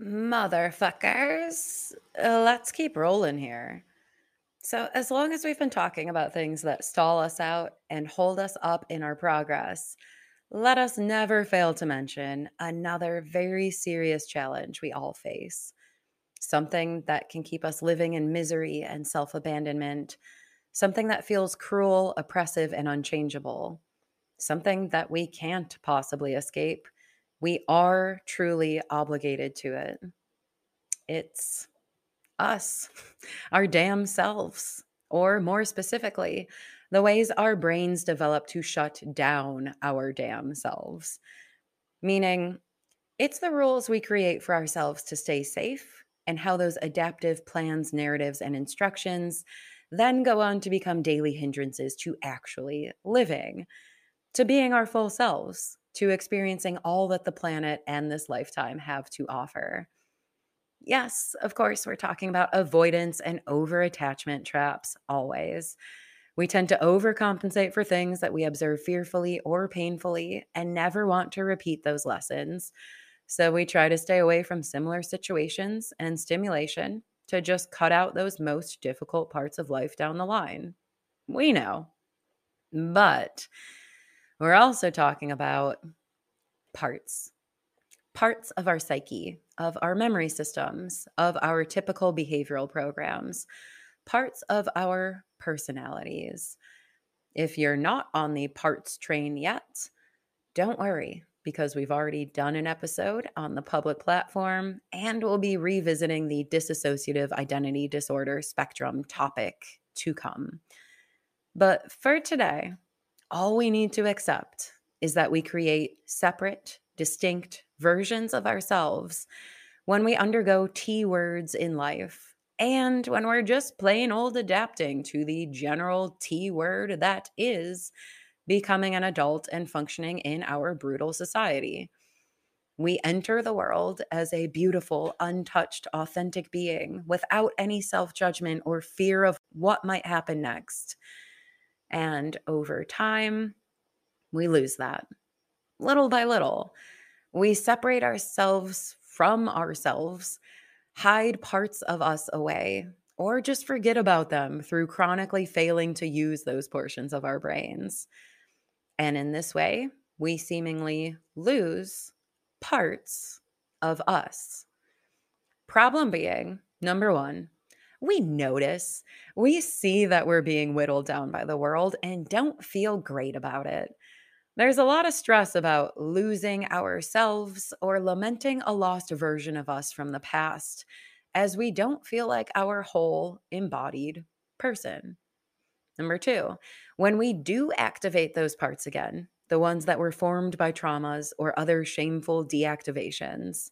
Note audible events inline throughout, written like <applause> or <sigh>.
Motherfuckers, uh, let's keep rolling here. So, as long as we've been talking about things that stall us out and hold us up in our progress, let us never fail to mention another very serious challenge we all face. Something that can keep us living in misery and self abandonment, something that feels cruel, oppressive, and unchangeable, something that we can't possibly escape. We are truly obligated to it. It's us, <laughs> our damn selves, or more specifically, the ways our brains develop to shut down our damn selves. Meaning, it's the rules we create for ourselves to stay safe and how those adaptive plans, narratives, and instructions then go on to become daily hindrances to actually living, to being our full selves, to experiencing all that the planet and this lifetime have to offer. Yes, of course, we're talking about avoidance and over attachment traps always. We tend to overcompensate for things that we observe fearfully or painfully and never want to repeat those lessons. So we try to stay away from similar situations and stimulation to just cut out those most difficult parts of life down the line. We know. But we're also talking about parts parts of our psyche, of our memory systems, of our typical behavioral programs, parts of our personalities. If you're not on the parts train yet, don't worry because we've already done an episode on the public platform and we'll be revisiting the dissociative identity disorder spectrum topic to come. But for today, all we need to accept is that we create separate, distinct versions of ourselves when we undergo T words in life and when we're just plain old adapting to the general T word that is becoming an adult and functioning in our brutal society. We enter the world as a beautiful, untouched, authentic being without any self judgment or fear of what might happen next. And over time, we lose that little by little. We separate ourselves from ourselves, hide parts of us away, or just forget about them through chronically failing to use those portions of our brains. And in this way, we seemingly lose parts of us. Problem being, number one, we notice, we see that we're being whittled down by the world and don't feel great about it. There's a lot of stress about losing ourselves or lamenting a lost version of us from the past, as we don't feel like our whole embodied person. Number two, when we do activate those parts again, the ones that were formed by traumas or other shameful deactivations,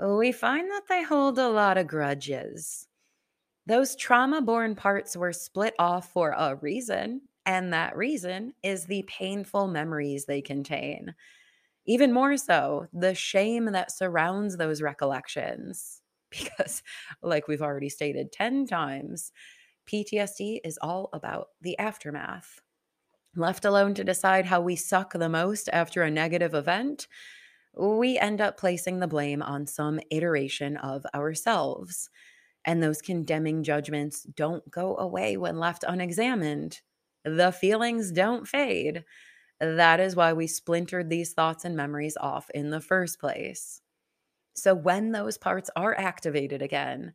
we find that they hold a lot of grudges. Those trauma born parts were split off for a reason And that reason is the painful memories they contain. Even more so, the shame that surrounds those recollections. <laughs> Because, like we've already stated 10 times, PTSD is all about the aftermath. Left alone to decide how we suck the most after a negative event, we end up placing the blame on some iteration of ourselves. And those condemning judgments don't go away when left unexamined. The feelings don't fade. That is why we splintered these thoughts and memories off in the first place. So, when those parts are activated again,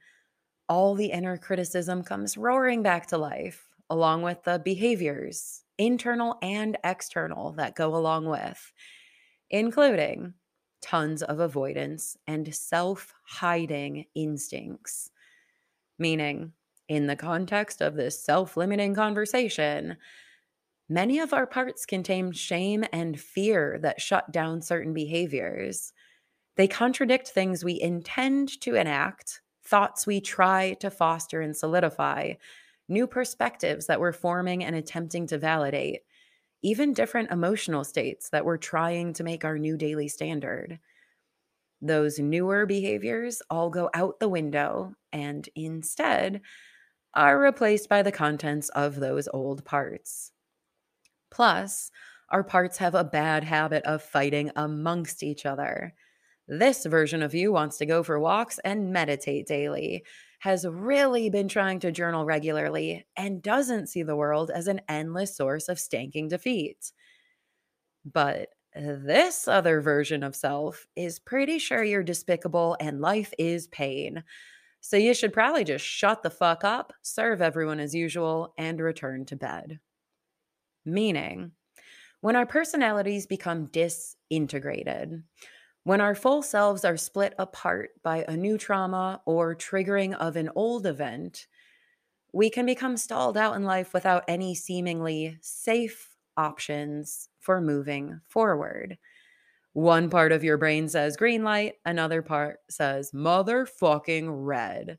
all the inner criticism comes roaring back to life, along with the behaviors, internal and external, that go along with, including tons of avoidance and self hiding instincts. Meaning, in the context of this self limiting conversation, many of our parts contain shame and fear that shut down certain behaviors. They contradict things we intend to enact, thoughts we try to foster and solidify, new perspectives that we're forming and attempting to validate, even different emotional states that we're trying to make our new daily standard. Those newer behaviors all go out the window and instead are replaced by the contents of those old parts. Plus, our parts have a bad habit of fighting amongst each other. This version of you wants to go for walks and meditate daily, has really been trying to journal regularly, and doesn't see the world as an endless source of stanking defeat. But this other version of self is pretty sure you're despicable and life is pain. So you should probably just shut the fuck up, serve everyone as usual, and return to bed. Meaning, when our personalities become disintegrated, when our full selves are split apart by a new trauma or triggering of an old event, we can become stalled out in life without any seemingly safe options for moving forward. One part of your brain says green light, another part says motherfucking red.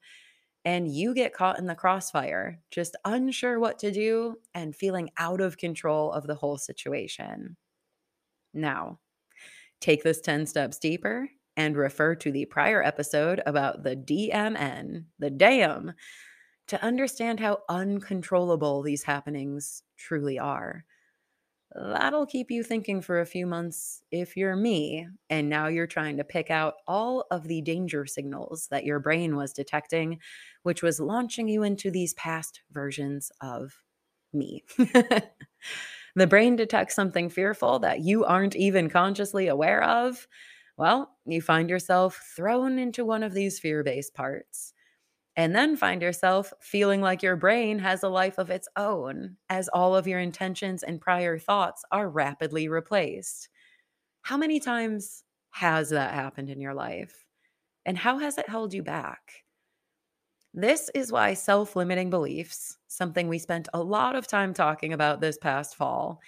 And you get caught in the crossfire, just unsure what to do and feeling out of control of the whole situation. Now, Take this 10 steps deeper and refer to the prior episode about the DMN, the DAM, to understand how uncontrollable these happenings truly are. That'll keep you thinking for a few months if you're me, and now you're trying to pick out all of the danger signals that your brain was detecting, which was launching you into these past versions of me. <laughs> the brain detects something fearful that you aren't even consciously aware of, well, you find yourself thrown into one of these fear based parts. And then find yourself feeling like your brain has a life of its own as all of your intentions and prior thoughts are rapidly replaced. How many times has that happened in your life? And how has it held you back? This is why self limiting beliefs, something we spent a lot of time talking about this past fall,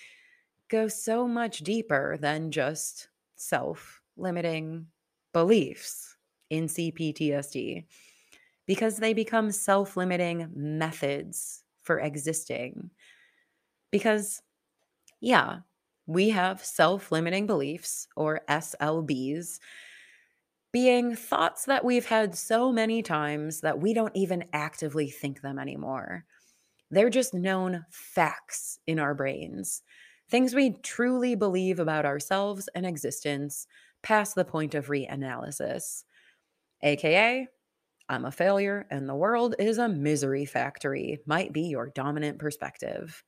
go so much deeper than just self limiting beliefs in CPTSD because they become self limiting methods for existing. Because, yeah, we have self limiting beliefs or SLBs being thoughts that we've had so many times that we don't even actively think them anymore. They're just known facts in our brains, things we truly believe about ourselves and existence past the point of reanalysis. AKA, I'm a failure and the world is a misery factory, might be your dominant perspective.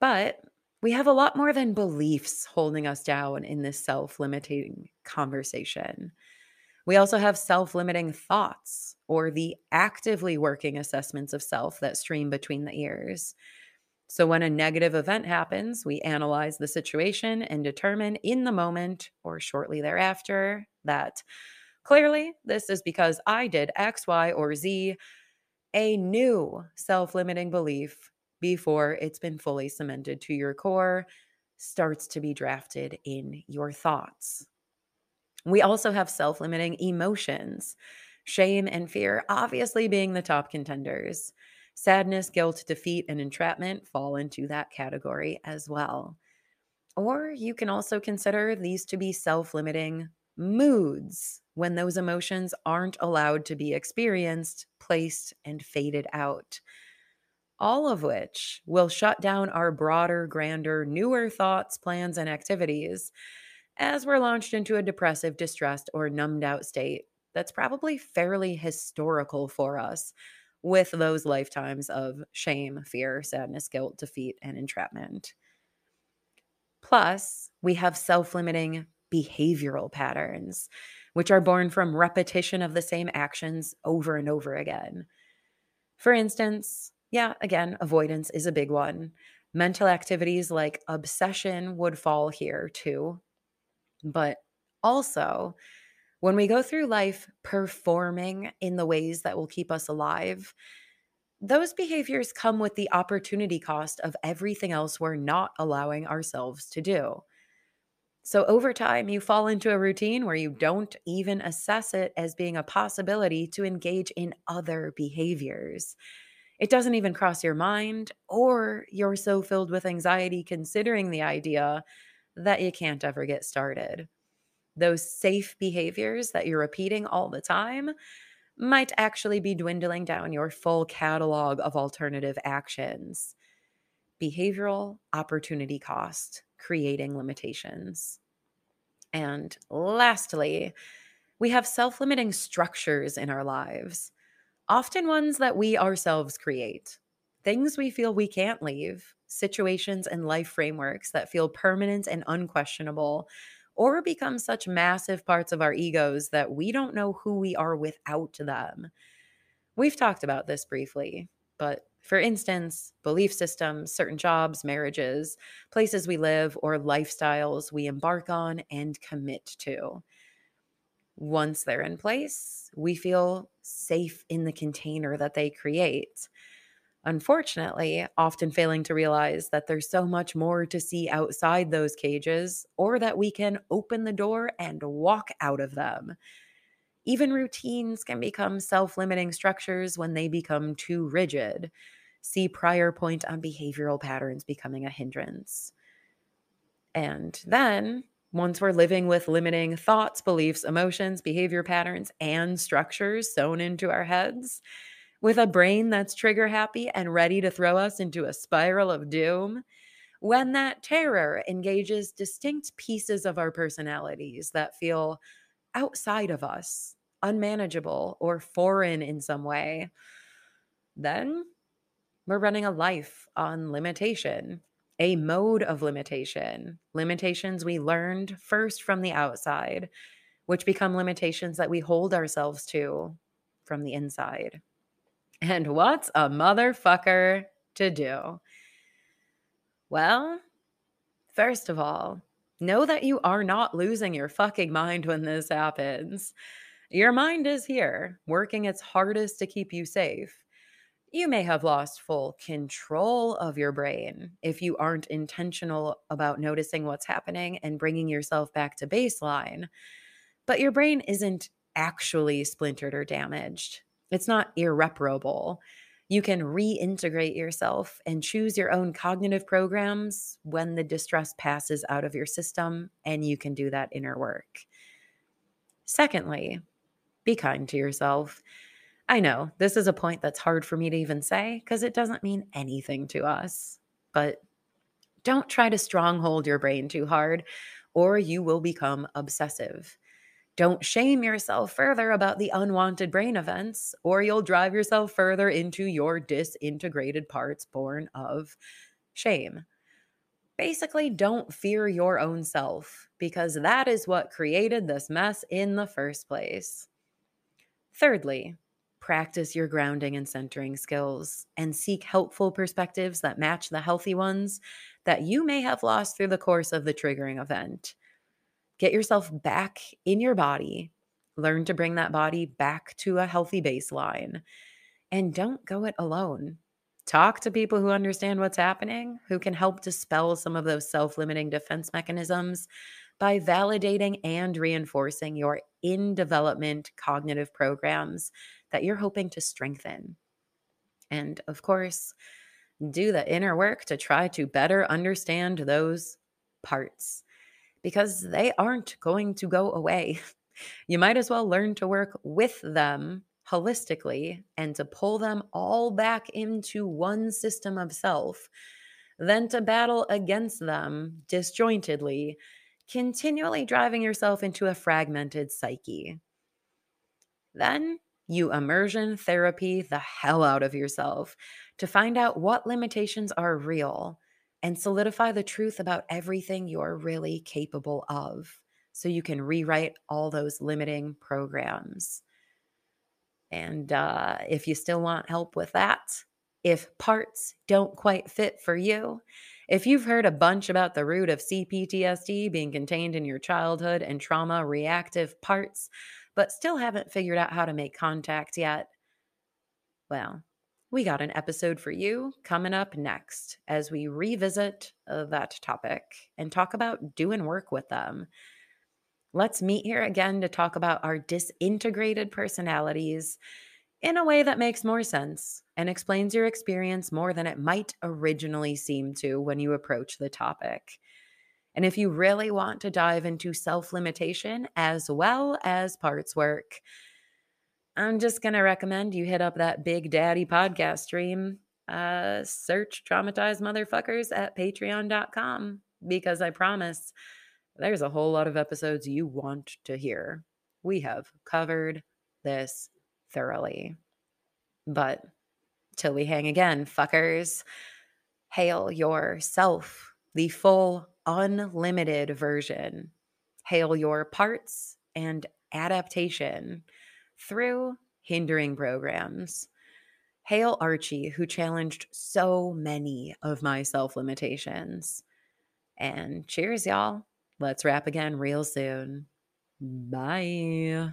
But we have a lot more than beliefs holding us down in this self limiting conversation. We also have self limiting thoughts or the actively working assessments of self that stream between the ears. So, when a negative event happens, we analyze the situation and determine in the moment or shortly thereafter that clearly this is because I did X, Y, or Z, a new self limiting belief before it's been fully cemented to your core starts to be drafted in your thoughts. We also have self limiting emotions, shame and fear, obviously being the top contenders. Sadness, guilt, defeat, and entrapment fall into that category as well. Or you can also consider these to be self limiting moods when those emotions aren't allowed to be experienced, placed, and faded out. All of which will shut down our broader, grander, newer thoughts, plans, and activities as we're launched into a depressive, distressed, or numbed out state that's probably fairly historical for us with those lifetimes of shame, fear, sadness, guilt, defeat, and entrapment. Plus, we have self limiting behavioral patterns, which are born from repetition of the same actions over and over again. For instance, yeah, again, avoidance is a big one. Mental activities like obsession would fall here too. But also, when we go through life performing in the ways that will keep us alive, those behaviors come with the opportunity cost of everything else we're not allowing ourselves to do. So, over time, you fall into a routine where you don't even assess it as being a possibility to engage in other behaviors. It doesn't even cross your mind, or you're so filled with anxiety considering the idea that you can't ever get started those safe behaviors that you're repeating all the time might actually be dwindling down your full catalog of alternative actions. Behavioral opportunity cost, creating limitations. And lastly, we have self limiting structures in our lives, often ones that we ourselves create. Things we feel we can't leave, situations and life frameworks that feel permanent and unquestionable or become such massive parts of our egos that we don't know who we are without them. We've talked about this briefly, but for instance, belief systems, certain jobs, marriages, places we live, or lifestyles we embark on and commit to. Once they're in place, we feel safe in the container that they create unfortunately, often failing to realize that there's so much more to see outside those cages, or that we can open the door and walk out of them. Even routines can become self limiting structures when they become too rigid. See prior point on behavioral patterns becoming a hindrance. And then, once we're living with limiting thoughts, beliefs, emotions, behavior patterns, and structures sewn into our heads, with a brain that's trigger happy and ready to throw us into a spiral of doom, when that terror engages distinct pieces of our personalities that feel outside of us, unmanageable, or foreign in some way, then we're running a life on limitation, a mode of limitation, limitations we learned first from the outside, which become limitations that we hold ourselves to from the inside. And what's a motherfucker to do? Well, first of all, know that you are not losing your fucking mind when this happens. Your mind is here, working its hardest to keep you safe. You may have lost full control of your brain if you aren't intentional about noticing what's happening and bringing yourself back to baseline. But your brain isn't actually splintered or damaged. It's not irreparable. You can reintegrate yourself and choose your own cognitive programs when the distress passes out of your system, and you can do that inner work. Secondly, be kind to yourself. I know this is a point that's hard for me to even say because it doesn't mean anything to us, but don't try to stronghold your brain too hard or you will become obsessive. Don't shame yourself further about the unwanted brain events, or you'll drive yourself further into your disintegrated parts born of shame. Basically, don't fear your own self because that is what created this mess in the first place. Thirdly, practice your grounding and centering skills and seek helpful perspectives that match the healthy ones that you may have lost through the course of the triggering event. Get yourself back in your body. Learn to bring that body back to a healthy baseline. And don't go it alone. Talk to people who understand what's happening, who can help dispel some of those self limiting defense mechanisms by validating and reinforcing your in development cognitive programs that you're hoping to strengthen. And of course, do the inner work to try to better understand those parts because they aren't going to go away. <laughs> You might as well learn to work with them holistically and to pull them all back into one system of self than to battle against them disjointedly, continually driving yourself into a fragmented psyche. Then you immersion therapy the hell out of yourself to find out what limitations are real and solidify the truth about everything you're really capable of so you can rewrite all those limiting programs. And uh, if you still want help with that, if parts don't quite fit for you, if you've heard a bunch about the root of CPTSD being contained in your childhood and trauma reactive parts, but still haven't figured out how to make contact yet, well, we got an episode for you coming up next as we revisit uh, that topic and talk about doing work with them. Let's meet here again to talk about our disintegrated personalities in a way that makes more sense and explains your experience more than it might originally seem to when you approach the topic. And if you really want to dive into self limitation as well as parts work, I'm just going to recommend you hit up that Big Daddy podcast stream. Uh, search traumatized motherfuckers at patreon.com because I promise there's a whole lot of episodes you want to hear. We have covered this thoroughly. But till we hang again, fuckers, hail yourself, the full unlimited version. Hail your parts and adaptation through hindering programs. Hail Archie, who challenged so many of my self limitations. And cheers, y'all. Let's wrap again real soon. Bye.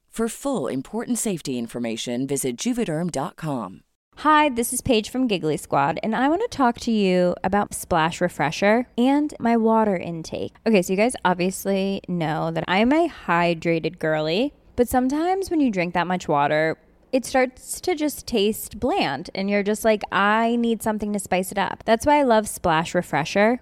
For full important safety information, visit juvederm.com. Hi, this is Paige from Giggly Squad, and I want to talk to you about Splash Refresher and my water intake. Okay, so you guys obviously know that I'm a hydrated girly, but sometimes when you drink that much water, it starts to just taste bland, and you're just like, I need something to spice it up. That's why I love Splash Refresher.